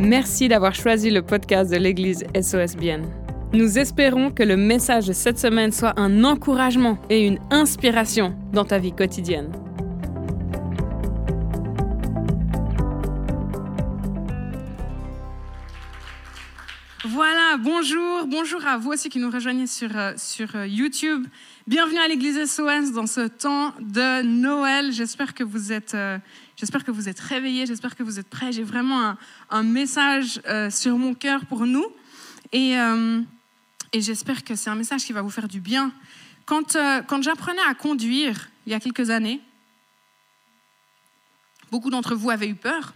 Merci d'avoir choisi le podcast de l'Église SOSBN. Nous espérons que le message de cette semaine soit un encouragement et une inspiration dans ta vie quotidienne. Voilà, bonjour, bonjour à vous aussi qui nous rejoignez sur, euh, sur euh, YouTube. Bienvenue à l'église SOS dans ce temps de Noël. J'espère que vous êtes, euh, j'espère que vous êtes réveillés, j'espère que vous êtes prêts. J'ai vraiment un, message sur mon cœur pour nous et, et j'espère que c'est un message qui va vous faire du bien. Quand, quand j'apprenais à conduire il y a quelques années, beaucoup d'entre vous avaient eu peur.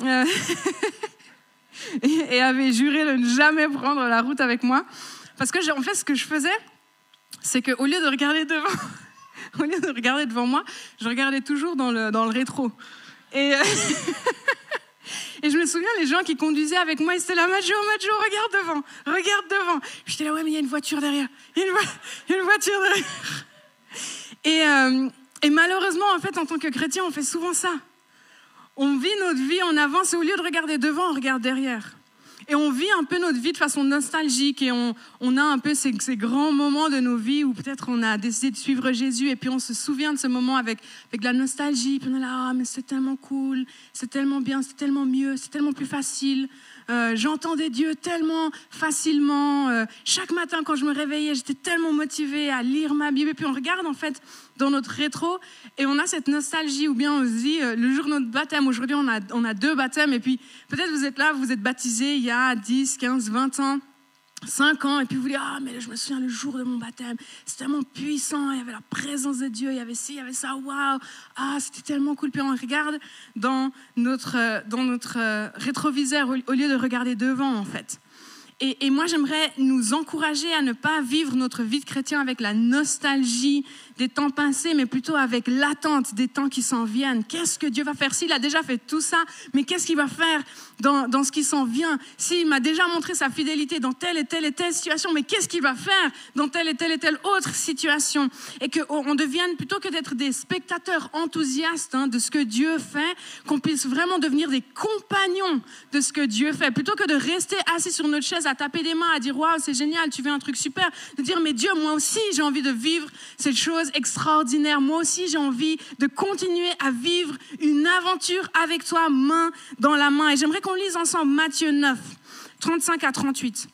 et avait juré de ne jamais prendre la route avec moi. Parce que, en fait, ce que je faisais, c'est qu'au lieu de regarder devant, au lieu de regarder devant moi, je regardais toujours dans le, dans le rétro. Et, et je me souviens, les gens qui conduisaient avec moi, ils étaient là, Majo, Majo, regarde devant, regarde devant. J'étais là, ouais, mais il y a une voiture derrière, il y a une, voiture derrière. Et, euh, et malheureusement, en fait, en tant que chrétien, on fait souvent ça on vit notre vie en avance et au lieu de regarder devant, on regarde derrière. Et on vit un peu notre vie de façon nostalgique et on, a un peu ces, grands moments de nos vies où peut-être on a décidé de suivre Jésus et puis on se souvient de ce moment avec, avec de la nostalgie. Puis on est là, ah, mais c'est tellement cool, c'est tellement bien, c'est tellement mieux, c'est tellement plus facile. Euh, j'entendais Dieu tellement facilement. Euh, chaque matin, quand je me réveillais, j'étais tellement motivée à lire ma Bible. Et puis on regarde en fait dans notre rétro et on a cette nostalgie ou bien on se dit euh, le jour de notre baptême, aujourd'hui on a, on a deux baptêmes et puis peut-être vous êtes là, vous êtes baptisé il y a 10, 15, 20 ans. 5 ans, et puis vous dites, ah, mais je me souviens le jour de mon baptême, c'était tellement puissant, il y avait la présence de Dieu, il y avait ci, il y avait ça, waouh, ah, c'était tellement cool. Puis on regarde dans notre, dans notre euh, rétroviseur au lieu de regarder devant, en fait. Et, et moi, j'aimerais nous encourager à ne pas vivre notre vie de chrétien avec la nostalgie des temps passés, mais plutôt avec l'attente des temps qui s'en viennent. Qu'est-ce que Dieu va faire? S'il a déjà fait tout ça, mais qu'est-ce qu'il va faire dans, dans ce qui s'en vient? S'il m'a déjà montré sa fidélité dans telle et telle et telle situation, mais qu'est-ce qu'il va faire dans telle et telle et telle autre situation? Et qu'on devienne, plutôt que d'être des spectateurs enthousiastes hein, de ce que Dieu fait, qu'on puisse vraiment devenir des compagnons de ce que Dieu fait, plutôt que de rester assis sur notre chaise à taper des mains, à dire, waouh, c'est génial, tu fais un truc super, de dire, mais Dieu, moi aussi, j'ai envie de vivre cette chose extraordinaire. Moi aussi, j'ai envie de continuer à vivre une aventure avec toi, main dans la main. Et j'aimerais qu'on lise ensemble Matthieu 9, 35 à 38.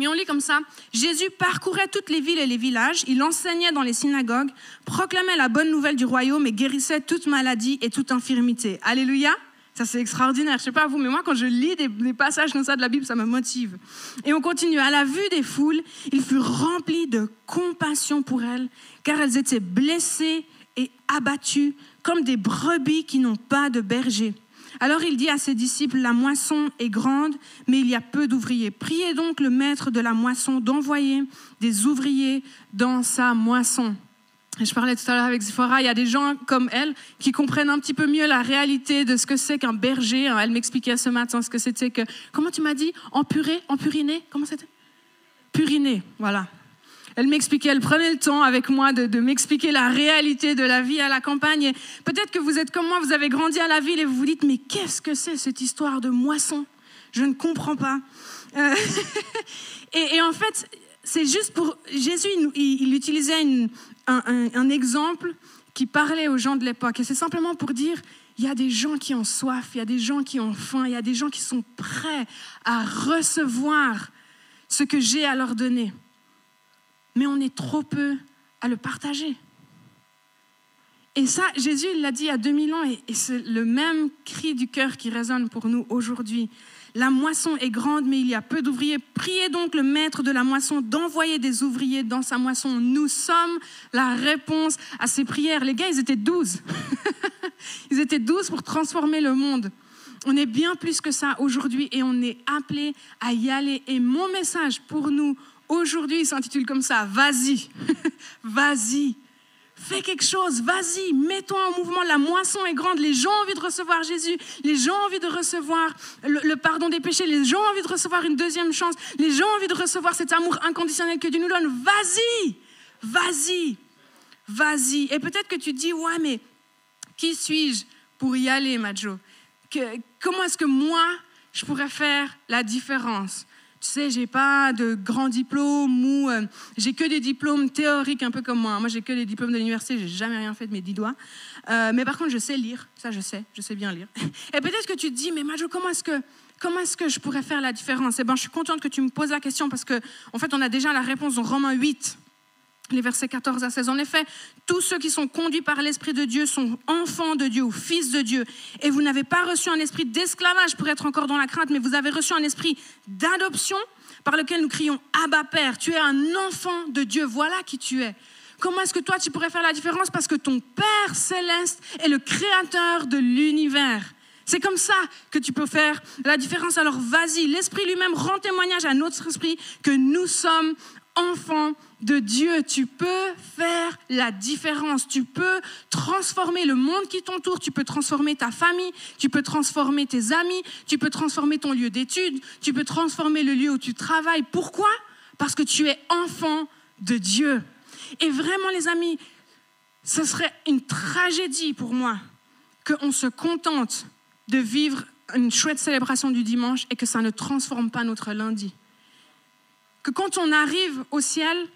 Et on lit comme ça, Jésus parcourait toutes les villes et les villages, il enseignait dans les synagogues, proclamait la bonne nouvelle du royaume et guérissait toute maladie et toute infirmité. Alléluia. Ça, c'est extraordinaire. Je sais pas vous, mais moi, quand je lis des, des, passages comme ça de la Bible, ça me motive. Et on continue. À la vue des foules, il fut rempli de compassion pour elles, car elles étaient blessées et abattues comme des brebis qui n'ont pas de berger. Alors il dit à ses disciples, la moisson est grande, mais il y a peu d'ouvriers. Priez donc le maître de la moisson d'envoyer des ouvriers dans sa moisson. Je parlais tout à l'heure avec Zifora, il y a des gens comme elle qui comprennent un petit peu mieux la réalité de ce que c'est qu'un berger. Elle m'expliquait ce matin ce que c'était que, comment tu m'as dit, empuré, empuriné, comment c'était? Puriné, voilà. Elle m'expliquait, elle prenait le temps avec moi de, m'expliquer la réalité de la vie à la campagne. Peut-être que vous êtes comme moi, vous avez grandi à la ville et vous vous dites, mais qu'est-ce que c'est cette histoire de moisson? Je ne comprends pas. Euh, et, en fait, c'est juste pour... Jésus, il utilisait une, un, exemple qui parlait aux gens de l'époque. Et c'est simplement pour dire, il y a des gens qui ont soif, il y a des gens qui ont faim, il y a des gens qui sont prêts à recevoir ce que j'ai à leur donner. Mais on est trop peu à le partager. Et ça, Jésus l'a dit il y a 2000 ans, et c'est le même cri du cœur qui résonne pour nous aujourd'hui. La moisson est grande, mais il y a peu d'ouvriers. Priez donc le maître de la moisson d'envoyer des ouvriers dans sa moisson. Nous sommes la réponse à ces prières. Les gars, ils étaient douze. ils étaient douze pour transformer le monde. On est bien plus que ça aujourd'hui et on est appelé à y aller. Et mon message pour nous aujourd'hui s'intitule comme ça, vas-y, vas-y. Fais quelque chose, vas-y, mets-toi en mouvement. La moisson est grande. Les gens ont envie de recevoir Jésus. Les gens ont envie de recevoir le, pardon des péchés. Les gens ont envie de recevoir une deuxième chance. Les gens ont envie de recevoir cet amour inconditionnel que Dieu nous donne. Vas-y, vas-y, vas-y. Et peut-être que tu dis, ouais, mais qui suis-je pour y aller, Majo? Comment est-ce que moi, je pourrais faire la différence? Tu sais, j'ai pas de grands diplômes ou euh, j'ai que des diplômes théoriques un peu comme moi. Moi, j'ai que des diplômes de l'université, j'ai jamais rien fait de mes dix doigts. Euh, mais par contre, je sais lire, ça je sais, je sais bien lire. Et peut-être que tu te dis, mais Majo, comment est-ce que comment est-ce que je pourrais faire la différence? Eh ben, je suis contente que tu me poses la question parce que en fait, on a déjà la réponse dans Romains 8 les versets 14 à 16. En effet, tous ceux qui sont conduits par l'Esprit de Dieu sont enfants de Dieu ou fils de Dieu. Et vous n'avez pas reçu un esprit d'esclavage pour être encore dans la crainte, mais vous avez reçu un esprit d'adoption par lequel nous crions Abba Père, tu es un enfant de Dieu, voilà qui tu es. Comment est-ce que toi tu pourrais faire la différence? Parce que ton Père céleste est le créateur de l'univers. C'est comme ça que tu peux faire la différence. Alors vas-y, l'Esprit lui-même rend témoignage à notre esprit que nous sommes enfant de Dieu, tu peux faire la différence. Tu peux transformer le monde qui t'entoure, tu peux transformer ta famille, tu peux transformer tes amis, tu peux transformer ton lieu d'étude, tu peux transformer le lieu où tu travailles. Pourquoi? Parce que tu es enfant de Dieu. Et vraiment, les amis, ce serait une tragédie pour moi qu'on se contente de vivre une chouette célébration du dimanche et que ça ne transforme pas notre lundi que quand on arrive au ciel,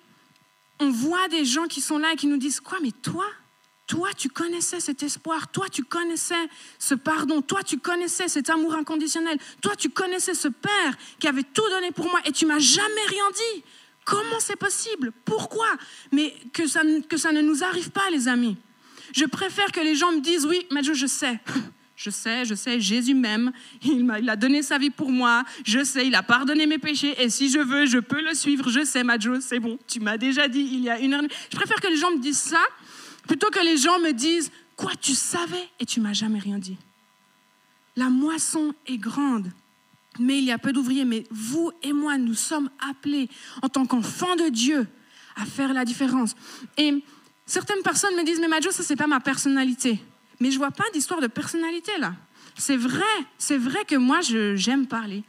on voit des gens qui sont là et qui nous disent Quoi, mais toi toi, tu connaissais cet espoir, toi, tu connaissais ce pardon, toi, tu connaissais cet amour inconditionnel, toi, tu connaissais ce Père qui avait tout donné pour moi et tu m'as jamais rien dit. Comment c'est possible? Pourquoi? Mais que ça, que ça ne nous arrive pas, les amis. Je préfère que les gens me disent Oui, mais je sais. Je sais, je sais, Jésus m'aime, il, il, a donné sa vie pour moi, je sais, il a pardonné mes péchés, et si je veux, je peux le suivre, je sais, Madjo, c'est bon, tu m'as déjà dit il y a une heure. Je préfère que les gens me disent ça, plutôt que les gens me disent, quoi, tu savais, et tu m'as jamais rien dit. La moisson est grande, mais il y a peu d'ouvriers, mais vous et moi, nous sommes appelés, en tant qu'enfants de Dieu, à faire la différence. Et certaines personnes me disent, mais Madjo, ça, c'est pas ma personnalité. Mais je vois pas d'histoire de personnalité là. C'est vrai, c'est vrai que moi j'aime parler.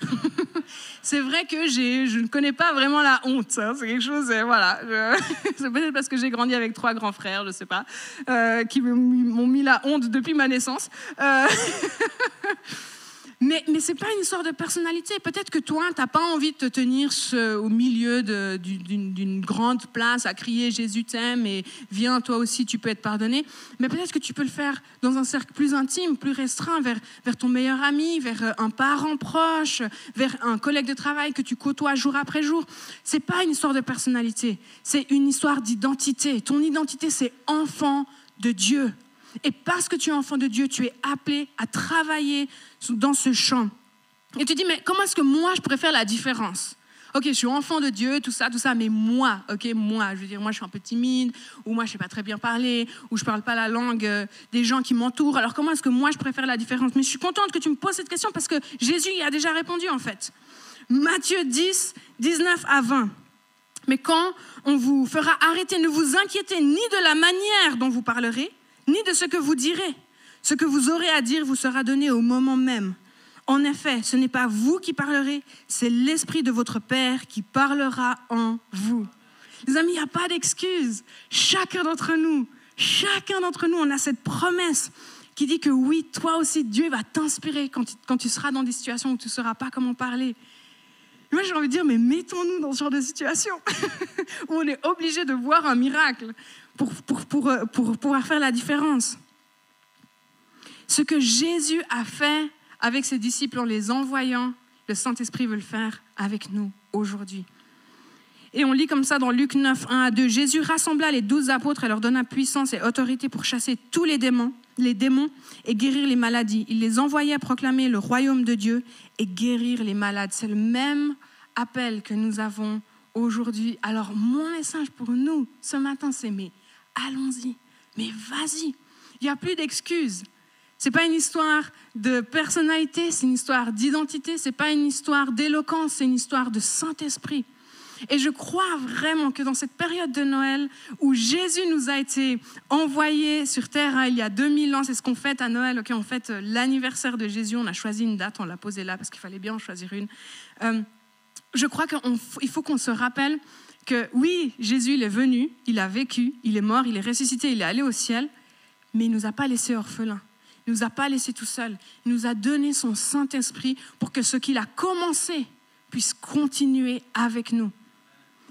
c'est vrai que je ne connais pas vraiment la honte. Hein. C'est quelque chose, euh, voilà. c'est peut-être parce que j'ai grandi avec trois grands frères, je sais pas, euh, qui m'ont mis la honte depuis ma naissance. Euh... Mais, mais ce n'est pas une histoire de personnalité. Peut-être que toi, tu n'as pas envie de te tenir au milieu d'une grande place à crier Jésus t'aime et viens, toi aussi, tu peux être pardonné. Mais peut-être que tu peux le faire dans un cercle plus intime, plus restreint, vers, vers ton meilleur ami, vers euh, un parent proche, vers un collègue de travail que tu côtoies jour après jour. Ce n'est pas une histoire de personnalité, c'est une histoire d'identité. Ton identité, c'est enfant de Dieu. Et parce que tu es enfant de Dieu, tu es appelé à travailler dans ce champ. Et tu dis, mais comment est-ce que moi, je faire la différence? Ok, je suis enfant de Dieu, tout ça, tout ça, mais moi, ok, moi, je veux dire, moi, je suis un peu timide, ou moi, je ne sais pas très bien parler, ou je ne parle pas la langue euh, des gens qui m'entourent. Alors, comment est-ce que moi, je faire la différence? Mais je suis contente que tu me poses cette question parce que Jésus y a déjà répondu, en fait. Matthieu 10, 19 à 20. Mais quand on vous fera arrêter, ne vous inquiétez ni de la manière dont vous parlerez, ni de ce que vous direz. Ce que vous aurez à dire vous sera donné au moment même. En effet, ce n'est pas vous qui parlerez, c'est l'Esprit de votre Père qui parlera en vous. Les amis, il n'y a pas d'excuse. Chacun d'entre nous, chacun d'entre nous, on a cette promesse qui dit que oui, toi aussi, Dieu va t'inspirer quand, quand, tu seras dans des situations où tu ne sauras pas comment parler. moi, j'ai envie de dire, mais mettons-nous dans ce genre de situation où on est obligé de voir un miracle, pour, pour, pour, euh, pour pouvoir faire la différence. Ce que Jésus a fait avec ses disciples en les envoyant, le Saint-Esprit veut le faire avec nous aujourd'hui. Et on lit comme ça dans Luc 9, 1 à 2. Jésus rassembla les douze apôtres et leur donna puissance et autorité pour chasser tous les démons, les démons et guérir les maladies. Il les envoyait proclamer le royaume de Dieu et guérir les malades. C'est le même appel que nous avons aujourd'hui. Alors mon message pour nous ce matin, c'est mais allons-y, mais vas-y. Il n'y a plus d'excuses. Ce n'est pas une histoire de personnalité, c'est une histoire d'identité, ce n'est pas une histoire d'éloquence, c'est une histoire de Saint-Esprit. Et je crois vraiment que dans cette période de Noël où Jésus nous a été envoyé sur terre hein, il y a 2000 ans, c'est ce qu'on fête à Noël, ok, on fête euh, l'anniversaire de Jésus, on a choisi une date, on l'a posée là parce qu'il fallait bien en choisir une. Euh, je crois qu'il faut qu'on se rappelle que oui, Jésus, il est venu, il a vécu, il est mort, il est ressuscité, il est allé au ciel, mais il ne nous a pas laissés orphelins. Il nous a pas laissés tout seuls. Il nous a donné son Saint-Esprit pour que ce qu'il a commencé puisse continuer avec nous.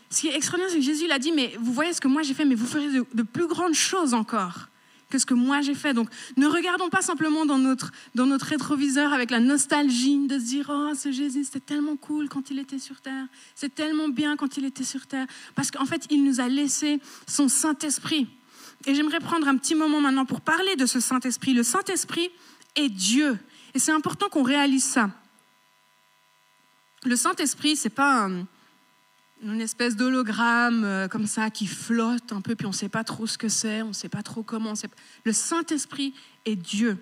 Ce qui est extraordinaire, c'est que Jésus l'a dit, mais vous voyez ce que moi j'ai fait, mais vous ferez de, plus grandes choses encore que ce que moi j'ai fait. Donc ne regardons pas simplement dans notre, dans notre rétroviseur avec la nostalgie de se dire, oh ce Jésus, c'était tellement cool quand il était sur terre, c'est tellement bien quand il était sur terre, parce qu'en fait, il nous a laissé son Saint-Esprit. Et j'aimerais prendre un petit moment maintenant pour parler de ce Saint-Esprit. Le Saint-Esprit est Dieu. Et c'est important qu'on réalise ça. Le Saint-Esprit, c'est pas une espèce d'hologramme euh, comme ça qui flotte un peu, puis on ne sait pas trop ce que c'est, on ne sait pas trop comment. Le Saint-Esprit est Dieu.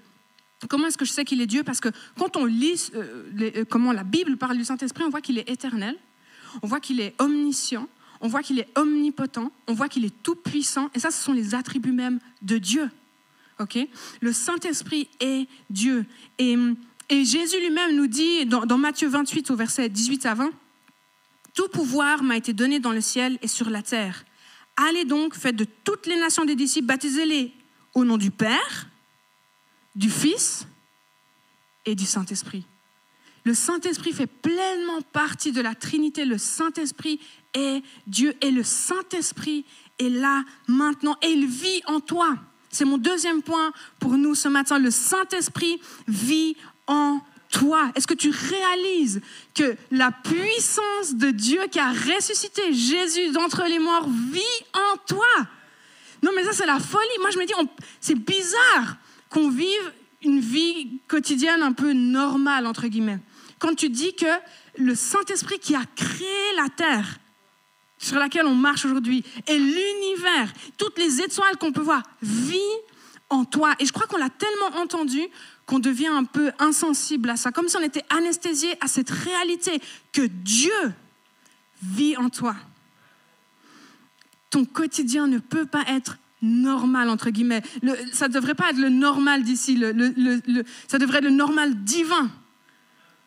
Comment est-ce que je sais qu'il est Dieu? Parce que quand on lit euh, euh, comment la Bible parle du Saint-Esprit, on voit qu'il est éternel, on voit qu'il est omniscient, on voit qu'il est omnipotent, on voit qu'il est tout puissant, et ça, ce sont les attributs même de Dieu. Ok? Le Saint-Esprit est Dieu. Et, Jésus lui-même nous dit dans, dans Matthieu 28 au verset 18 à 20, tout pouvoir m'a été donné dans le ciel et sur la terre. Allez donc, faites de toutes les nations des disciples, baptisez-les au nom du Père, du Fils et du Saint-Esprit. Le Saint-Esprit fait pleinement partie de la Trinité. Le Saint-Esprit est Dieu et le Saint-Esprit est là maintenant et il vit en toi. C'est mon deuxième point pour nous ce matin. Le Saint-Esprit vit en toi Est-ce que tu réalises que la puissance de Dieu qui a ressuscité Jésus d'entre les morts vit en toi? Non, mais ça, c'est la folie. Moi, je me dis, c'est bizarre qu'on vive une vie quotidienne un peu normale, entre guillemets. Quand tu dis que le Saint-Esprit qui a créé la terre, sur laquelle on marche aujourd'hui, et l'univers, toutes les étoiles qu'on peut voir, vit en toi. Et je crois qu'on l'a tellement entendu qu'on devient un peu insensible à ça, comme si on était anesthésié à cette réalité que Dieu vit en toi. Ton quotidien ne peut pas être normal, entre guillemets. ça ne devrait pas être le normal d'ici, ça devrait être le normal divin.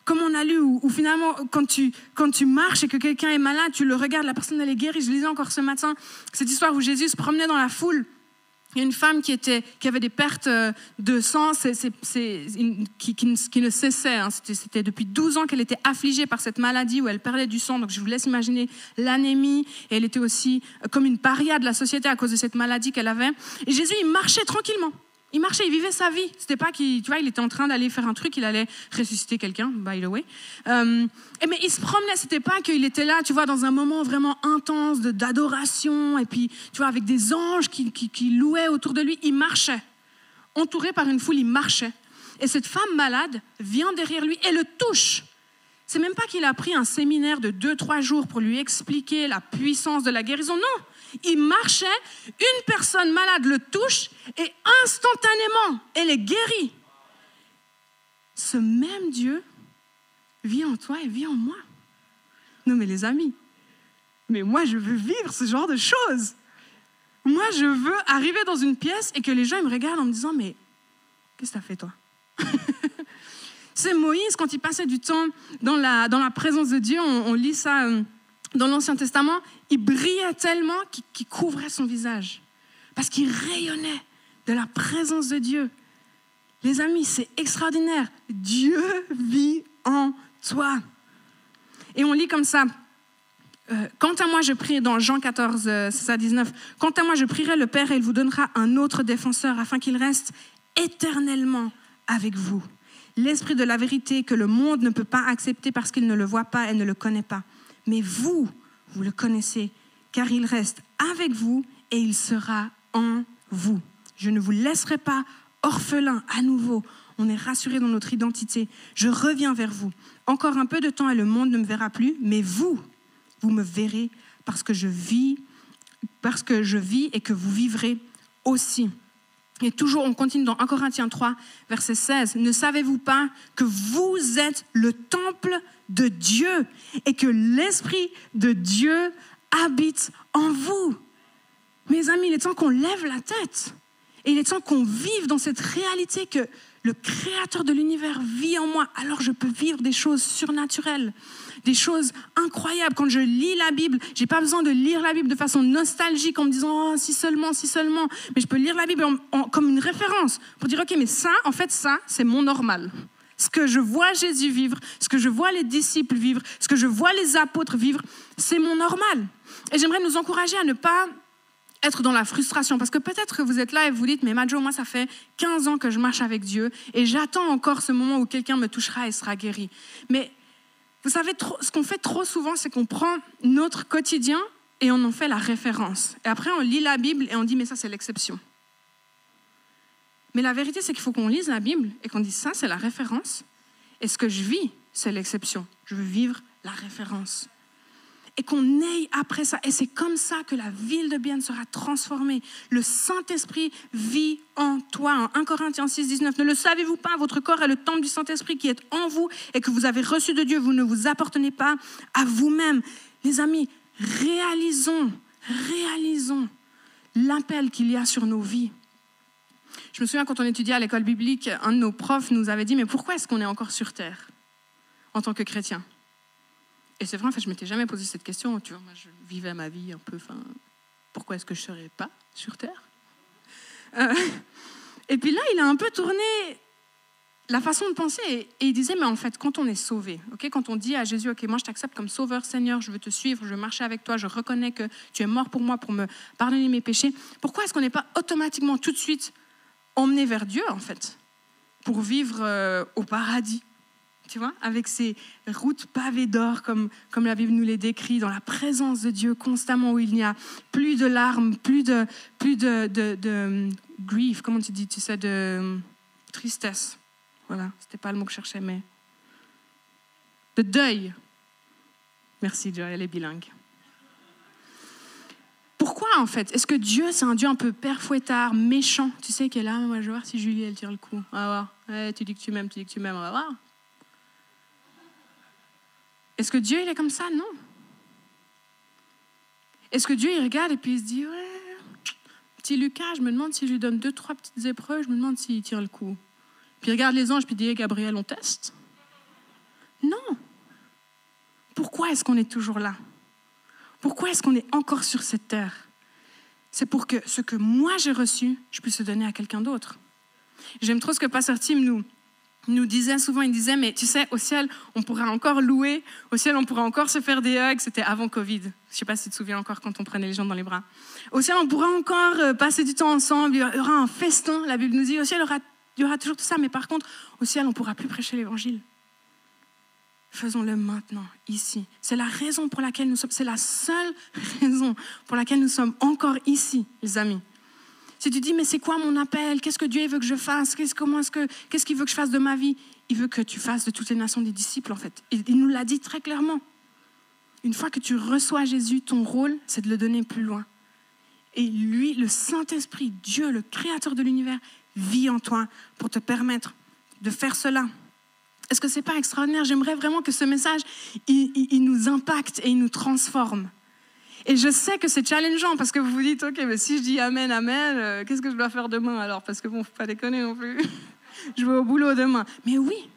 Comme on a lu, où, finalement, quand tu, quand tu marches et que quelqu'un est malade, tu le regardes, la personne elle est guérie. Je lisais encore ce matin cette histoire où Jésus se promenait dans la foule une femme qui, avait des pertes euh, de sang qui, qui, ne cessait. Hein. C'était, depuis 12 ans qu'elle était affligée par cette maladie où elle perdait du sang. Donc je vous laisse imaginer l'anémie. Et elle était aussi euh, comme une paria de la société à cause de cette maladie qu'elle avait. Et Jésus, il marchait tranquillement. Il marchait, il vivait sa vie. C'était pas qu'il, tu vois, il était en train d'aller faire un truc, il allait ressusciter quelqu'un, by the way. Euh, mais il se promenait. C'était pas qu'il était là, tu vois, dans un moment vraiment intense d'adoration, et puis, tu vois, avec des anges qui, qui, qui louaient autour de lui. Il marchait, entouré par une foule, il marchait. Et cette femme malade vient derrière lui et le touche. C'est même pas qu'il a pris un séminaire de deux, trois jours pour lui expliquer la puissance de la guérison. Non, il marchait, une personne malade le touche et instantanément, elle est guérie. Ce même Dieu vit en toi et vit en moi. Non mais les amis, mais moi je veux vivre ce genre de choses. Moi je veux arriver dans une pièce et que les gens me regardent en me disant mais qu'est-ce que tu as fait toi? C'est Moïse quand il passait du temps dans la, dans la présence de Dieu, on, lit ça euh, dans l'Ancien Testament, il brillait tellement qu'il couvrait son visage. Parce qu'il rayonnait de la présence de Dieu. Les amis, c'est extraordinaire. Dieu vit en toi. Et on lit comme ça. Euh, quant à moi, je prie dans Jean 14, euh, c'est ça, 19. Quant à moi, je prierai le Père et il vous donnera un autre défenseur afin qu'il reste éternellement avec vous. L'esprit de la vérité que le monde ne peut pas accepter parce qu'il ne le voit pas et ne le connaît pas mais vous, vous le connaissez, car il reste avec vous et il sera en vous. Je ne vous laisserai pas orphelin à nouveau. On est rassuré dans notre identité. Je reviens vers vous. Encore un peu de temps et le monde ne me verra plus, mais vous, vous me verrez parce que je vis, parce que je vis et que vous vivrez aussi. Et toujours, on continue dans 1 Corinthiens 3, verset 16. Ne savez-vous pas que vous êtes le temple de Dieu et que l'Esprit de Dieu habite en vous? Mes amis, il est temps qu'on lève la tête. Et il est temps qu'on vive dans cette réalité que le créateur de l'univers vit en moi, alors je peux vivre des choses surnaturelles, des choses incroyables. Quand je lis la Bible, j'ai pas besoin de lire la Bible de façon nostalgique en me disant oh, si seulement, si seulement, mais je peux lire la Bible comme une référence pour dire ok, mais ça, en fait, ça, c'est mon normal. Ce que je vois Jésus vivre, ce que je vois les disciples vivre, ce que je vois les apôtres vivre, c'est mon normal. Et j'aimerais nous encourager à ne pas être dans la frustration. Parce que peut-être que vous êtes là et vous dites, mais Majo, moi, ça fait 15 ans que je marche avec Dieu et j'attends encore ce moment où quelqu'un me touchera et sera guéri. Mais vous savez, ce qu'on fait trop souvent, c'est qu'on prend notre quotidien et on en fait la référence. Et après, on lit la Bible et on dit, mais ça, c'est l'exception. Mais la vérité, c'est qu'il faut qu'on lise la Bible et qu'on dise ça, c'est la référence. Et ce que je vis, c'est l'exception. Je veux vivre la référence. Et qu'on aille après ça. Et c'est comme ça que la ville de Bienne sera transformée. Le Saint-Esprit vit en toi. En 1 Corinthiens 6, 19. Ne le savez-vous pas Votre corps est le temple du Saint-Esprit qui est en vous et que vous avez reçu de Dieu. Vous ne vous appartenez pas à vous-même. Les amis, réalisons, réalisons l'appel qu'il y a sur nos vies. Je me souviens quand on étudiait à l'école biblique, un de nos profs nous avait dit, mais pourquoi est-ce qu'on est encore sur Terre en tant que chrétien? Et c'est vrai, en fait, je m'étais jamais posé cette question. Tu vois, moi, je vivais ma vie un peu, enfin, pourquoi est-ce que je ne serais pas sur Terre? Euh, Et puis là, il a un peu tourné la façon de penser et, il disait, mais en fait, quand on est sauvé, ok, quand on dit à Jésus, ok, moi je t'accepte comme sauveur, Seigneur, je veux te suivre, je veux marcher avec toi, je reconnais que tu es mort pour moi, pour me pardonner mes péchés, pourquoi est-ce qu'on n'est pas automatiquement tout de suite emmener vers Dieu, en fait, pour vivre euh, au paradis? Tu vois, avec ces routes pavées d'or, comme, comme la Bible nous les décrit, dans la présence de Dieu constamment, où il n'y a plus de larmes, plus de, plus de, de grief, comment tu dis, tu sais, de tristesse. Voilà, c'était pas le mot que je cherchais, mais de deuil. Merci, Joy, elle est bilingue. Pourquoi en fait? Est-ce que Dieu, c'est un Dieu un peu père fouettard, méchant? Tu sais qu'elle est là, moi je vais voir si Julie, elle tire le coup. On va voir. Tu dis que tu m'aimes, tu dis que tu m'aimes, on va voir. Est-ce que Dieu, il est comme ça? Non. Est-ce que Dieu, il regarde et puis il se dit, ouais, petit Lucas, je me demande si je lui donne deux, trois petites épreuves, je me demande s'il tire le coup. Puis il regarde les anges, puis il dit, Gabriel, on teste? Non. Pourquoi est-ce qu'on est toujours là? Pourquoi est-ce qu'on est encore sur cette terre? C'est pour que ce que moi j'ai reçu, je puisse le donner à quelqu'un d'autre. J'aime trop ce que Pasteur Tim nous, nous disait souvent, il disait, mais tu sais, au ciel, on pourra encore louer, au ciel, on pourra encore se faire des hugs, c'était avant Covid. Je ne sais pas si tu te souviens encore quand on prenait les gens dans les bras. Au ciel, on pourra encore euh, passer du temps ensemble, il y aura un festin, la Bible nous dit, au ciel, il y aura, il y aura toujours tout ça, mais par contre, au ciel, on ne pourra plus prêcher l'évangile. Faisons-le maintenant, ici. C'est la raison pour laquelle nous sommes, c'est la seule raison pour laquelle nous sommes encore ici, les amis. Si tu dis, mais c'est quoi mon appel? Qu'est-ce que Dieu veut que je fasse? Qu'est-ce comment est-ce que qu'est-ce qu'il veut que je fasse de ma vie? Il veut que tu fasses de toutes les nations des disciples, en fait. Il, il nous l'a dit très clairement. Une fois que tu reçois Jésus, ton rôle, c'est de le donner plus loin. Et lui, le Saint-Esprit, Dieu, le Créateur de l'univers, vit en toi pour te permettre de faire cela. Est-ce que ce n'est pas extraordinaire? J'aimerais vraiment que ce message, il, nous impacte et il nous transforme. Et je sais que c'est challengeant parce que vous vous dites, OK, mais si je dis Amen, Amen, euh, qu'est-ce que je dois faire demain alors? Parce que bon, faut pas déconner non plus. je vais au boulot demain. Mais oui,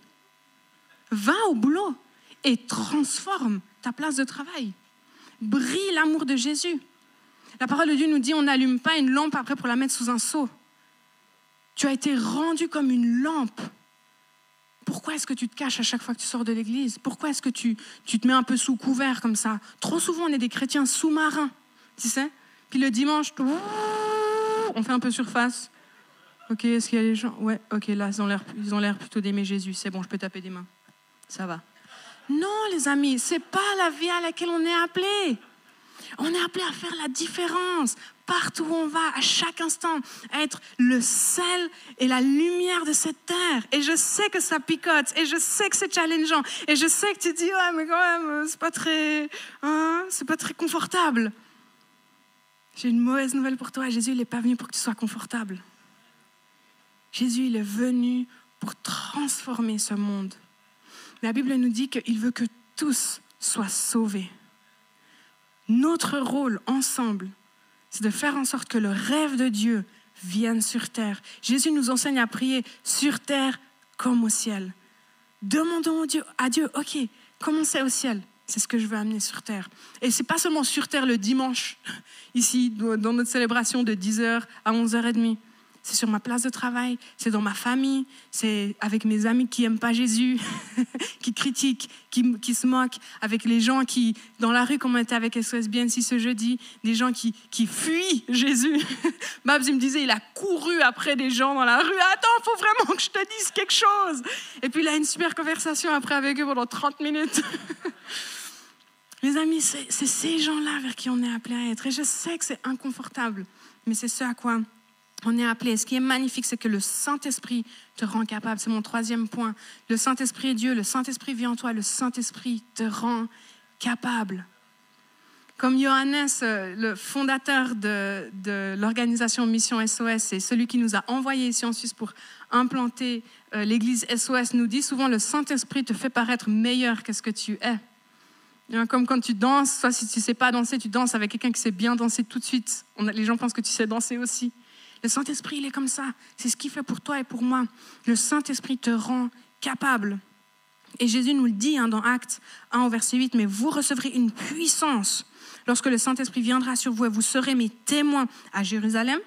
va au boulot et transforme ta place de travail. Brille l'amour de Jésus. La parole de Dieu nous dit, on n'allume pas une lampe après pour la mettre sous un seau. Tu as été rendu comme une lampe pourquoi est-ce que tu te caches à chaque fois que tu sors de l'église? Pourquoi est-ce que tu, tu te mets un peu sous couvert comme ça? Trop souvent, on est des chrétiens sous-marins, tu sais? Puis le dimanche, on fait un peu surface. Ok, est-ce qu'il y a des gens? Ouais, ok, là, ils ont l'air plutôt d'aimer Jésus. C'est bon, je peux taper des mains. Ça va. Non, les amis, c'est pas la vie à laquelle on est appelé. On est appelé à faire la différence partout où on va, à chaque instant, être le sel et la lumière de cette terre. Et je sais que ça picote, et je sais que c'est challengeant, et je sais que tu dis, ouais, mais quand même, c'est pas très, hein, c'est pas très confortable. J'ai une mauvaise nouvelle pour toi. Jésus, il n'est pas venu pour que tu sois confortable. Jésus, il est venu pour transformer ce monde. La Bible nous dit qu'il veut que tous soient sauvés. Notre rôle ensemble, c'est de faire en sorte que le rêve de Dieu vienne sur terre. Jésus nous enseigne à prier sur terre comme au ciel. Demandons à Dieu, ok, comment c'est au ciel C'est ce que je veux amener sur terre. Et c'est pas seulement sur terre le dimanche, ici, dans notre célébration de 10h à 11h30 c'est sur ma place de travail, c'est dans ma famille, c'est avec mes amis qui n'aiment pas Jésus, qui critiquent, qui, qui, se moquent, avec les gens qui, dans la rue, comme on était avec SOS si ce jeudi, des gens qui, qui fuient Jésus. Babs, il me disait, il a couru après des gens dans la rue. Attends, faut vraiment que je te dise quelque chose. Et puis il a une super conversation après avec eux pendant 30 minutes. Mes amis, c'est ces gens-là vers qui on est appelé à être. Et je sais que c'est inconfortable, mais c'est ce à quoi on est appelé. ce qui est magnifique, c'est que le Saint-Esprit te rend capable. C'est mon troisième point. Le Saint-Esprit est Dieu, le Saint-Esprit vit en toi, le Saint-Esprit te rend capable. Comme Johannes, euh, le fondateur de, l'organisation Mission SOS et celui qui nous a envoyés ici en Suisse pour implanter euh, l'église SOS, nous dit souvent le Saint-Esprit te fait paraître meilleur que ce que tu es. Comme quand tu danses, soit si tu ne sais pas danser, tu danses avec quelqu'un qui sait bien danser tout de suite. les gens pensent que tu sais danser aussi. Le Saint-Esprit, il est comme ça. C'est ce qu'il fait pour toi et pour moi. Le Saint-Esprit te rend capable. Et Jésus nous le dit hein, dans Actes 1 au verset 8, mais vous recevrez une puissance lorsque le Saint-Esprit viendra sur vous et vous serez mes témoins à Jérusalem,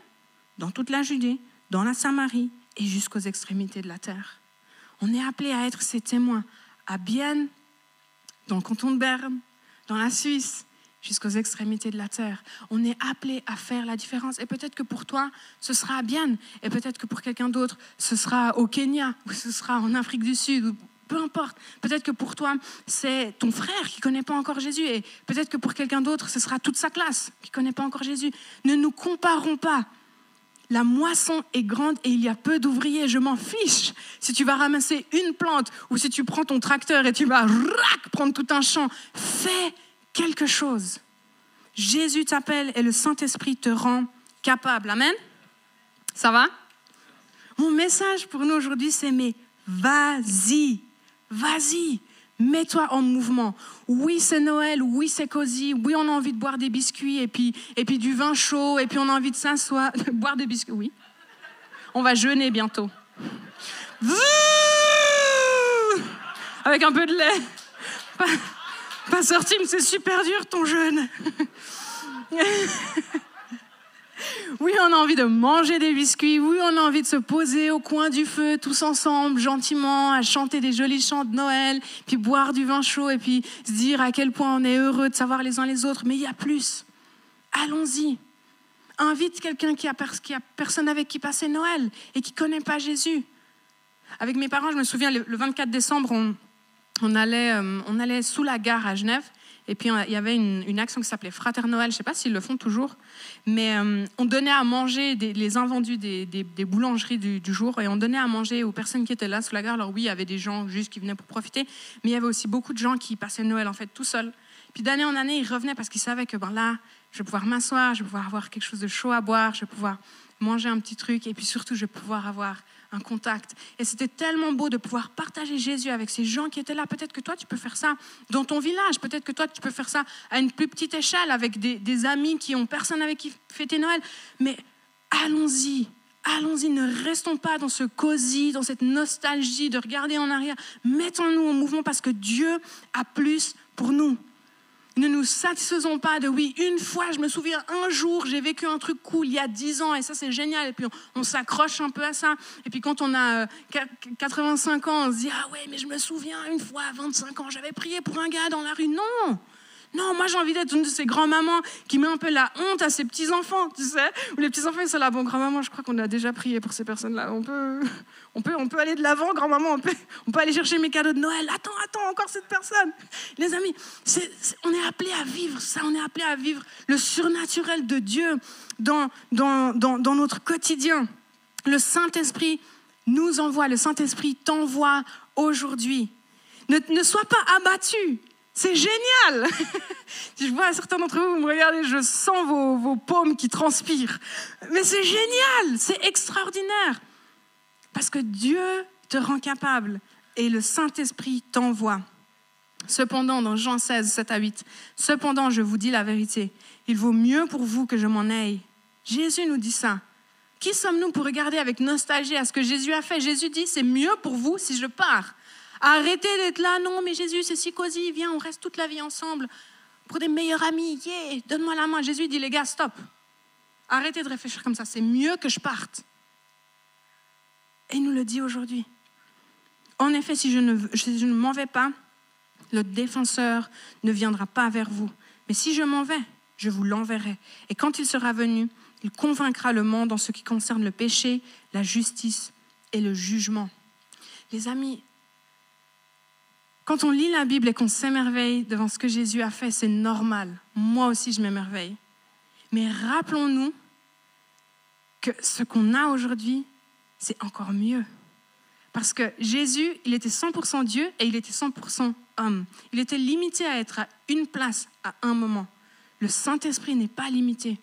dans toute la Judée, dans la Samarie et jusqu'aux extrémités de la terre. On est appelé à être ses témoins à Bienne, dans le canton de Berne, dans la Suisse, jusqu'aux extrémités de la terre. On est appelé à faire la différence. Et peut-être que pour toi, ce sera à Bienne. Et peut-être que pour quelqu'un d'autre, ce sera au Kenya, ou ce sera en Afrique du Sud, ou peu importe. Peut-être que pour toi, c'est ton frère qui ne connaît pas encore Jésus. Et peut-être que pour quelqu'un d'autre, ce sera toute sa classe qui ne connaît pas encore Jésus. Ne nous comparons pas. La moisson est grande et il y a peu d'ouvriers. Je m'en fiche. Si tu vas ramasser une plante ou si tu prends ton tracteur et tu vas prendre tout un champ, fais quelque chose. Jésus t'appelle et le Saint-Esprit te rend capable. Amen. Ça va? Mon message pour nous aujourd'hui, c'est mais vas-y, vas-y, mets-toi en mouvement. Oui, c'est Noël, oui, c'est cosy, oui, on a envie de boire des biscuits et puis, et puis du vin chaud, et puis on a envie de s'asseoir, boire des biscuits, oui. On va jeûner bientôt. Avec un peu de lait. Pasteur Tim, c'est super dur ton jeûne. Oui, on a envie de manger des biscuits. Oui, on a envie de se poser au coin du feu, tous ensemble, gentiment, à chanter des jolis chants de Noël, puis boire du vin chaud et puis se dire à quel point on est heureux de savoir les uns les autres. Mais il y a plus. Allons-y. Invite quelqu'un qui a, qui a personne avec qui passer Noël et qui connaît pas Jésus. Avec mes parents, je me souviens, le 24 décembre, on, on allait, euh, on allait sous la gare à Genève. Et puis, il y avait une, action qui s'appelait Frater Noël. Je ne sais pas s'ils le font toujours. Mais euh, on donnait à manger les invendus des, boulangeries du, jour. Et on donnait à manger aux personnes qui étaient là sous la gare. Alors oui, il y avait des gens juste qui venaient pour profiter. Mais il y avait aussi beaucoup de gens qui passaient Noël, en fait, tout seuls. Puis d'année en année, ils revenaient parce qu'ils savaient que ben, là, je vais pouvoir m'asseoir, je vais pouvoir avoir quelque chose de chaud à boire, je vais pouvoir manger un petit truc. Et puis surtout, je vais pouvoir avoir contact. Et c'était tellement beau de pouvoir partager Jésus avec ces gens qui étaient là. Peut-être que toi, tu peux faire ça dans ton village. Peut-être que toi, tu peux faire ça à une plus petite échelle avec des, amis qui ont personne avec qui fêter Noël. Mais allons-y. Allons-y, ne restons pas dans ce cosy, dans cette nostalgie de regarder en arrière. Mettons-nous en mouvement parce que Dieu a plus pour nous. Ne nous satisfaisons pas de oui, une fois, je me souviens, un jour, j'ai vécu un truc cool il y a 10 ans et ça c'est génial. Et puis on, s'accroche un peu à ça. Et puis quand on a 85 euh, ans, on se dit ah ouais, mais je me souviens une fois à 25 ans, j'avais prié pour un gars dans la rue. Non, non, moi j'ai envie d'être une de ces grands-mamans qui met un peu la honte à ses petits-enfants, tu sais. Ou les petits-enfants, ils sont là, bon, grand-maman, je crois qu'on a déjà prié pour ces personnes-là. On peut, on peut, on peut aller de l'avant, grand-maman, on peut, on peut aller chercher mes cadeaux de Noël. Attends, attends, encore cette personne. Les amis, on est appelé à vivre ça, on est appelé à vivre le surnaturel de Dieu dans, dans, dans, dans notre quotidien. Le Saint-Esprit nous envoie, le Saint-Esprit t'envoie aujourd'hui. Ne sois pas abattu. C'est génial Je vois certains d'entre vous, vous me regardez, je sens vos, vos paumes qui transpirent. Mais c'est génial, c'est extraordinaire. Parce que Dieu te rend capable et le Saint-Esprit t'envoie. Cependant, dans Jean 16, 7 à 8, cependant, je vous dis la vérité, il vaut mieux pour vous que je m'en aille. Jésus nous dit ça, Qui sommes-nous pour regarder avec nostalgie à ce que Jésus a fait? Jésus dit, c'est mieux pour vous si je pars. Arrêtez d'être là, non, mais Jésus, c'est si cosy, viens, on reste toute la vie ensemble. Pour des meilleurs amis, yeah, donne-moi la main. Jésus dit, les gars, stop. Arrêtez de réfléchir comme ça, c'est mieux que je parte. Et il nous le dit aujourd'hui. En effet, si je ne, je ne m'en vais pas, le défenseur ne viendra pas vers vous. Mais si je m'en vais, je vous l'enverrai. Et quand il sera venu, il convaincra le monde en ce qui concerne le péché, la justice et le jugement. Les amis, quand on lit la Bible et qu'on s'émerveille devant ce que Jésus a fait, c'est normal. Moi aussi, je m'émerveille. Mais rappelons-nous que ce qu'on a aujourd'hui, c'est encore mieux. Parce que Jésus, il était 100% Dieu et il était 100% homme. Il était limité à être à une place à un moment. Le Saint-Esprit n'est pas limité.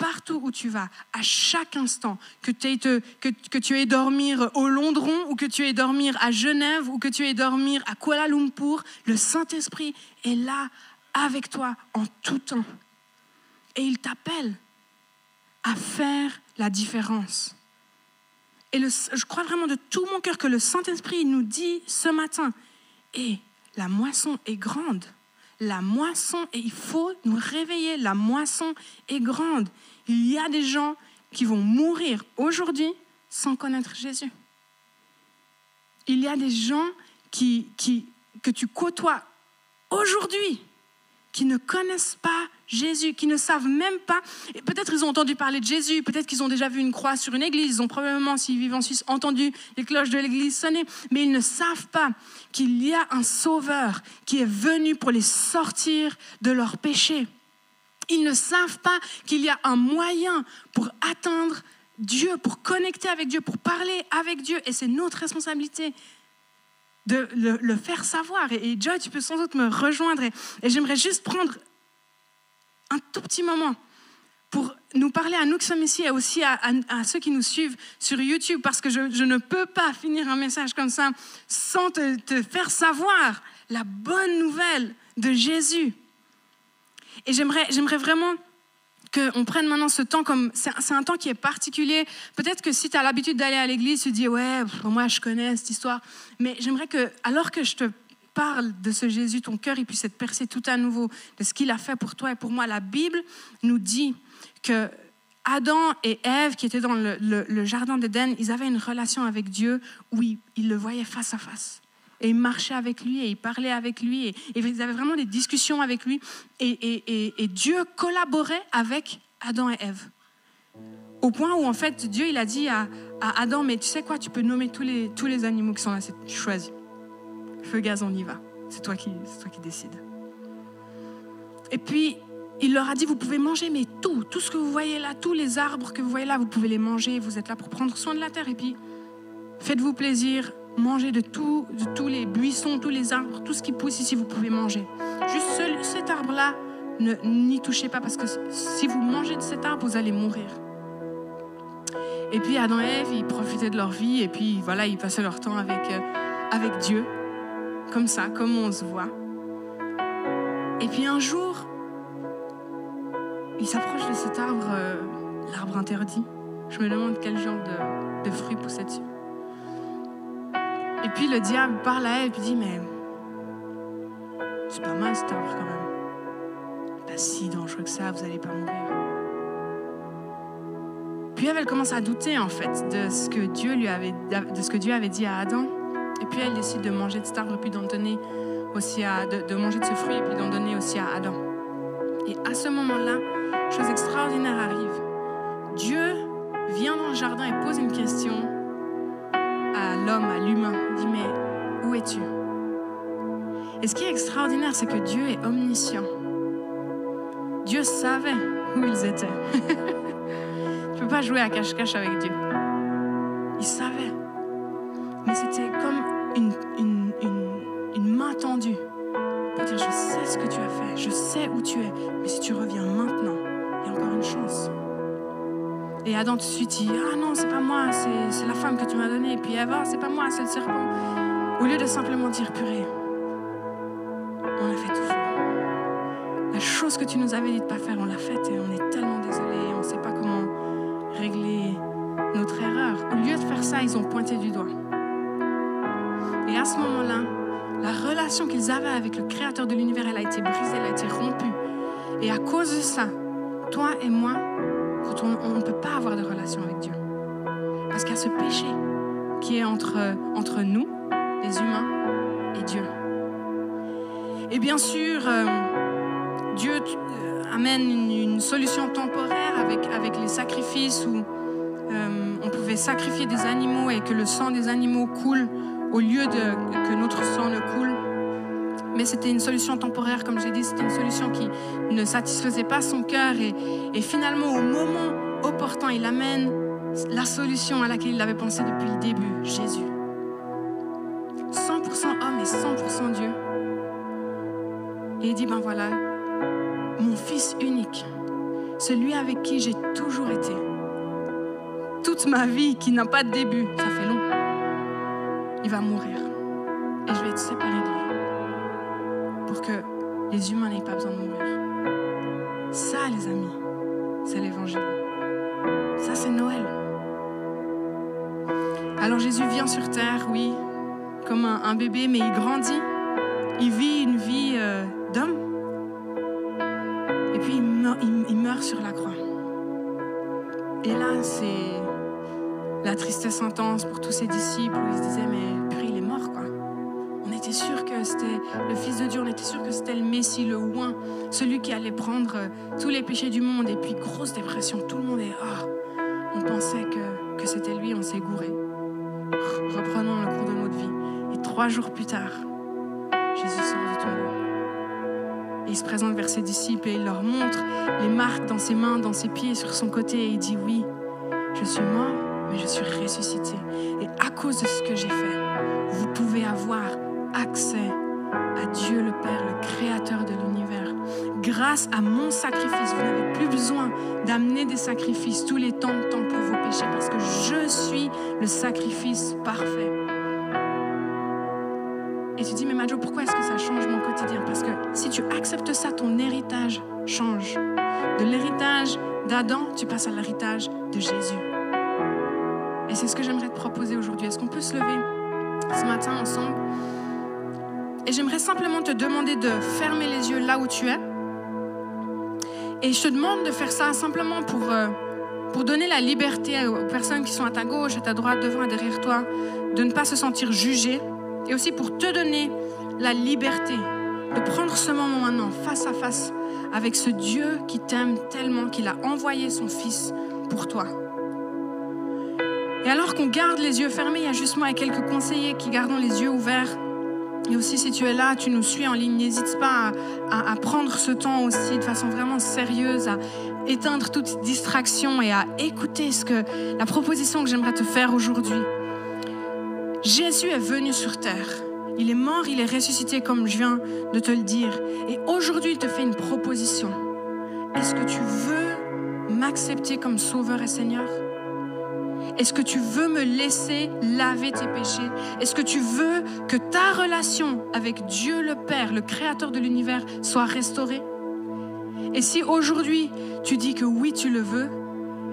Partout où tu vas, à chaque instant, que, que, que tu aies dormir au Londron ou que tu aies dormir à Genève ou que tu aies dormir à Kuala Lumpur, le Saint-Esprit est là avec toi en tout temps. Et il t'appelle à faire la différence. Et je crois vraiment de tout mon cœur que le Saint-Esprit nous dit ce matin, et la moisson est grande. La moisson, et il faut nous réveiller, la moisson est grande. Il y a des gens qui vont mourir aujourd'hui sans connaître Jésus. Il y a des gens qui, que tu côtoies aujourd'hui qui ne connaissent pas Jésus, qui ne savent même pas, peut-être ils ont entendu parler de Jésus, peut-être qu'ils ont déjà vu une croix sur une église, ils ont probablement, s'ils vivent en Suisse, entendu les cloches de l'église sonner, mais ils ne savent pas qu'il y a un sauveur qui est venu pour les sortir de leurs péchés. Ils ne savent pas qu'il y a un moyen pour atteindre Dieu, pour connecter avec Dieu, pour parler avec Dieu, et c'est notre responsabilité de le, faire savoir. Et, Joy, tu peux sans doute me rejoindre. Et, j'aimerais juste prendre un tout petit moment pour nous parler à nous qui sommes ici et aussi à, ceux qui nous suivent sur YouTube, parce que je, ne peux pas finir un message comme ça sans te faire savoir la bonne nouvelle de Jésus. Et j'aimerais, vraiment qu'on prenne maintenant ce temps comme. C'est un temps qui est particulier. Peut-être que si tu as l'habitude d'aller à l'église, tu dis Ouais, moi je connais cette histoire. Mais j'aimerais que, alors que je te parle de ce Jésus, ton cœur il puisse être percé tout à nouveau de ce qu'il a fait pour toi et pour moi. La Bible nous dit que Adam et Ève, qui étaient dans le, jardin d'Éden, ils avaient une relation avec Dieu où ils le voyaient face à face et il marchait avec lui et il parlait avec lui et, ils avaient vraiment des discussions avec lui et, Dieu collaborait avec Adam et Ève. Au point où en fait Dieu il a dit à, Adam mais tu sais quoi tu peux nommer tous les, tous les animaux qui sont là, tu choisis. Feu, gaz, on y va. C'est toi qui, c'est toi qui décides. Et puis il leur a dit, vous pouvez manger, mais tout, tout ce que vous voyez là, tous les arbres que vous voyez là, vous pouvez les manger, vous êtes là pour prendre soin de la terre. Et puis, faites-vous plaisir, Mangez de, tous les buissons, tous les arbres, tout ce qui pousse ici, vous pouvez manger. Juste cet arbre-là, n'y touchez pas parce que si vous mangez de cet arbre, vous allez mourir. Et puis Adam et Ève, ils profitaient de leur vie et puis voilà, ils passaient leur temps avec, euh, avec Dieu, comme ça, comme on se voit. Et puis un jour, ils s'approchent de cet arbre, euh, l'arbre interdit. Je me demande quel genre de, de fruits poussait dessus. Et puis le diable parle à elle et dit, mais c'est pas mal cet arbre quand même. Pas si dangereux que ça, vous n'allez pas mourir. Puis elle, commence à douter en fait de ce que Dieu avait, dit à Adam. Et puis elle décide de manger de cet arbre, puis d'en aussi à, de, manger de ce fruit, et puis d'en donner aussi à Adam. Et à ce moment-là, chose extraordinaire arrive. Dieu vient dans le jardin et pose une question l'homme, à l'humain. dit, mais où es-tu? Et ce qui est extraordinaire, c'est que Dieu est omniscient. Dieu savait où ils étaient. tu ne peux pas jouer à cache-cache avec Dieu. Il savait. Mais c'était Adam tout de suite Ah non, c'est pas moi, c'est la femme que tu m'as donnée. Et puis Eva, c'est pas moi, c'est le serpent. Au lieu de simplement dire Purée, on a fait tout faux. La chose que tu nous avais dit de pas faire, on l'a faite et on est tellement désolé, on ne sait pas comment régler notre erreur. Au lieu de faire ça, ils ont pointé du doigt. Et à ce moment-là, la relation qu'ils avaient avec le Créateur de l'univers, elle a été brisée, elle a été rompue. Et à cause de ça, toi et moi, on ne peut pas avoir de relation avec Dieu. Parce qu'il y a ce péché qui est entre, nous, les humains, et Dieu. Et bien sûr, euh, Dieu euh, amène une, solution temporaire avec, avec les sacrifices où euh, on pouvait sacrifier des animaux et que le sang des animaux coule au lieu de que notre sang ne coule. Mais c'était une solution temporaire, comme j'ai dit, c'était une solution qui ne satisfaisait pas son cœur. Et, et finalement, au moment opportun, il amène la solution à laquelle il avait pensé depuis le début, Jésus. 100% homme et 100% Dieu. Et il dit, ben voilà, mon fils unique, celui avec qui j'ai toujours été, toute ma vie qui n'a pas de début, ça fait long, il va mourir. Et je vais être séparé de lui les humains n'aient pas besoin de mourir. Ça, les amis, c'est l'évangile. Ça, c'est Noël. Alors Jésus vient sur terre, oui, comme un, bébé, mais il grandit. Il vit une vie euh, d'homme. Et puis il meurt, sur la croix. Et là, c'est la tristesse intense pour tous ses disciples ils se disaient, mais c'était le Fils de Dieu, on était sûr que c'était le Messie, le Oin, celui qui allait prendre euh, tous les péchés du monde. Et puis, grosse dépression, tout le monde est, ah, on pensait que, que c'était lui, on s'est gouré. Reprenons le cours de notre vie. Et trois jours plus tard, Jésus sort du tombeau. Et il se présente vers ses disciples et il leur montre les marques dans ses mains, dans ses pieds, sur son côté. Et il dit Oui, je suis mort, mais je suis ressuscité. Et à cause de ce que j'ai fait, vous pouvez avoir accès à Dieu le Père, le Créateur de l'univers. Grâce à mon sacrifice, vous n'avez plus besoin d'amener des sacrifices tous les temps de temps pour vos péchés, parce que je suis le sacrifice parfait. Et tu dis, mais Majo, pourquoi est-ce que ça change mon quotidien? Parce que si tu acceptes ça, ton héritage change. De l'héritage d'Adam, tu passes à l'héritage de Jésus. Et c'est ce que j'aimerais te proposer aujourd'hui. Est-ce qu'on peut se lever ce matin ensemble? Et j'aimerais simplement te demander de fermer les yeux là où tu es. Et je te demande de faire ça simplement pour, euh, pour donner la liberté aux personnes qui sont à ta gauche, à ta droite, devant et derrière toi, de ne pas se sentir jugées et aussi pour te donner la liberté de prendre ce moment maintenant face à face avec ce Dieu qui t'aime tellement qu'il a envoyé son Fils pour toi. Et alors qu'on garde les yeux fermés, il y a juste moi et quelques conseillers qui gardons les yeux ouverts. Et aussi, si tu es là, tu nous suis en ligne, n'hésite pas à, prendre ce temps aussi de façon vraiment sérieuse, à éteindre toute distraction et à écouter ce que la proposition que j'aimerais te faire aujourd'hui. Jésus est venu sur terre. Il est mort, il est ressuscité comme je viens de te le dire. Et aujourd'hui, il te fait une proposition. Est-ce que tu veux m'accepter comme sauveur et Seigneur? Est-ce que tu veux me laisser laver tes péchés? Est-ce que tu veux que ta relation avec Dieu le Père, le Créateur de l'univers, soit restaurée? Et si aujourd'hui tu dis que oui, tu le veux,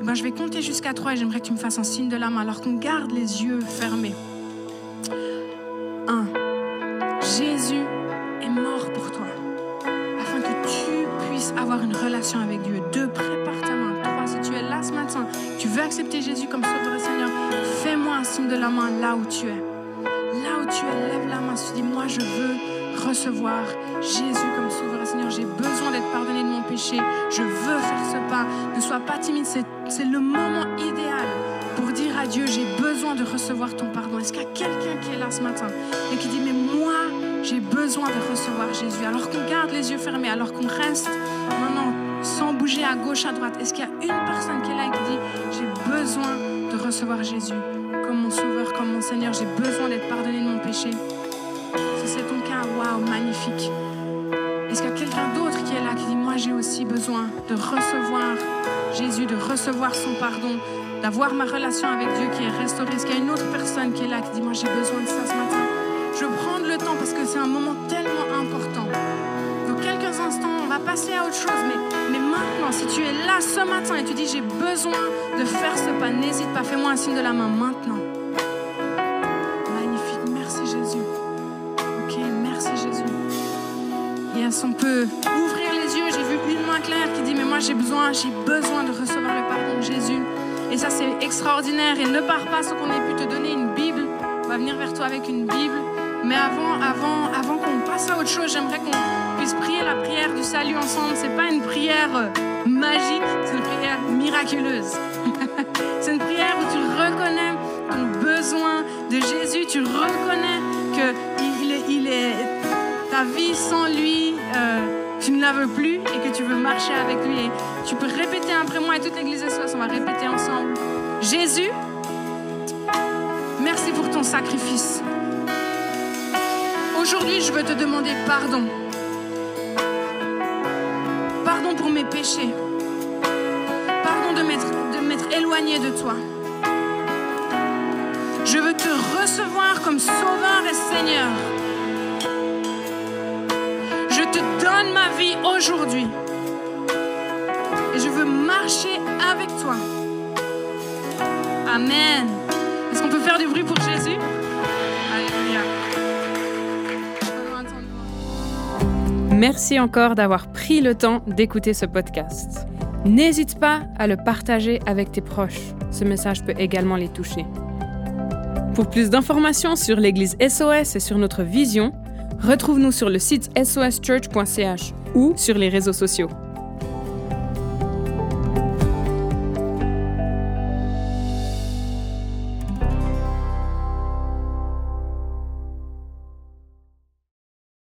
eh ben je vais compter jusqu'à trois et j'aimerais que tu me fasses un signe de la main alors qu'on garde les yeux fermés. 1. Jésus est mort pour toi, afin que tu puisses avoir une relation avec Dieu. Accepter Jésus comme sauveur et Seigneur, fais-moi un signe de la main là où tu es. Là où tu es, lève la main. Tu dis, moi je veux recevoir Jésus comme sauveur et Seigneur. J'ai besoin d'être pardonné de mon péché. Je veux faire ce pas. Ne sois pas timide. C'est le moment idéal pour dire à Dieu, j'ai besoin de recevoir ton pardon. Est-ce qu'il y a quelqu'un qui est là ce matin et qui dit, mais moi, j'ai besoin de recevoir Jésus? Alors qu'on garde les yeux fermés, alors qu'on reste sans bouger à gauche, à droite, est-ce qu'il y a une personne qui est là et qui dit, j'ai besoin de recevoir Jésus comme mon sauveur, comme mon Seigneur, j'ai besoin d'être pardonné de mon péché Si c'est ton cas, waouh, magnifique. Est-ce qu'il y a quelqu'un d'autre qui est là qui dit, moi j'ai aussi besoin de recevoir Jésus, de recevoir son pardon, d'avoir ma relation avec Dieu qui est restaurée? Est-ce qu'il y a une autre personne qui est là qui dit, moi j'ai besoin de ça ce matin? Je veux prendre le temps parce que c'est un moment tellement important. Passer à autre chose. Mais, mais maintenant, si tu es là ce matin et tu dis j'ai besoin de faire ce pas, n'hésite pas, fais-moi un signe de la main maintenant. Magnifique, merci Jésus. Ok, merci Jésus. Yes, on peut ouvrir les yeux. J'ai vu une main claire qui dit mais moi j'ai besoin, j'ai besoin de recevoir le pardon de Jésus. Et ça c'est extraordinaire. Et ne pars pas sans qu'on ait pu te donner une Bible. On va venir vers toi avec une Bible. Mais avant, avant, avant qu'on passe à autre chose, j'aimerais qu'on la prière du salut ensemble. C'est pas une prière euh, magique, c'est une prière miraculeuse. c'est une prière où tu reconnais ton besoin de Jésus, tu reconnais que il est, ta vie sans lui. Euh, tu ne la veux plus et que tu veux marcher avec lui. Tu peux répéter après moi et toute l'église SOS, on va répéter ensemble. Jésus, merci pour ton sacrifice. Aujourd'hui, je veux te demander pardon. Mes péchés. Pardon de m'être éloigné de toi. Je veux te recevoir comme Sauveur et Seigneur. Je te donne ma vie aujourd'hui. Et je veux marcher avec toi. Amen. Est-ce qu'on peut faire du bruit pour Jésus? Merci encore d'avoir pris le temps d'écouter ce podcast. N'hésite pas à le partager avec tes proches. Ce message peut également les toucher. Pour plus d'informations sur l'Église SOS et sur notre vision, retrouve-nous sur le site soschurch.ch ou sur les réseaux sociaux.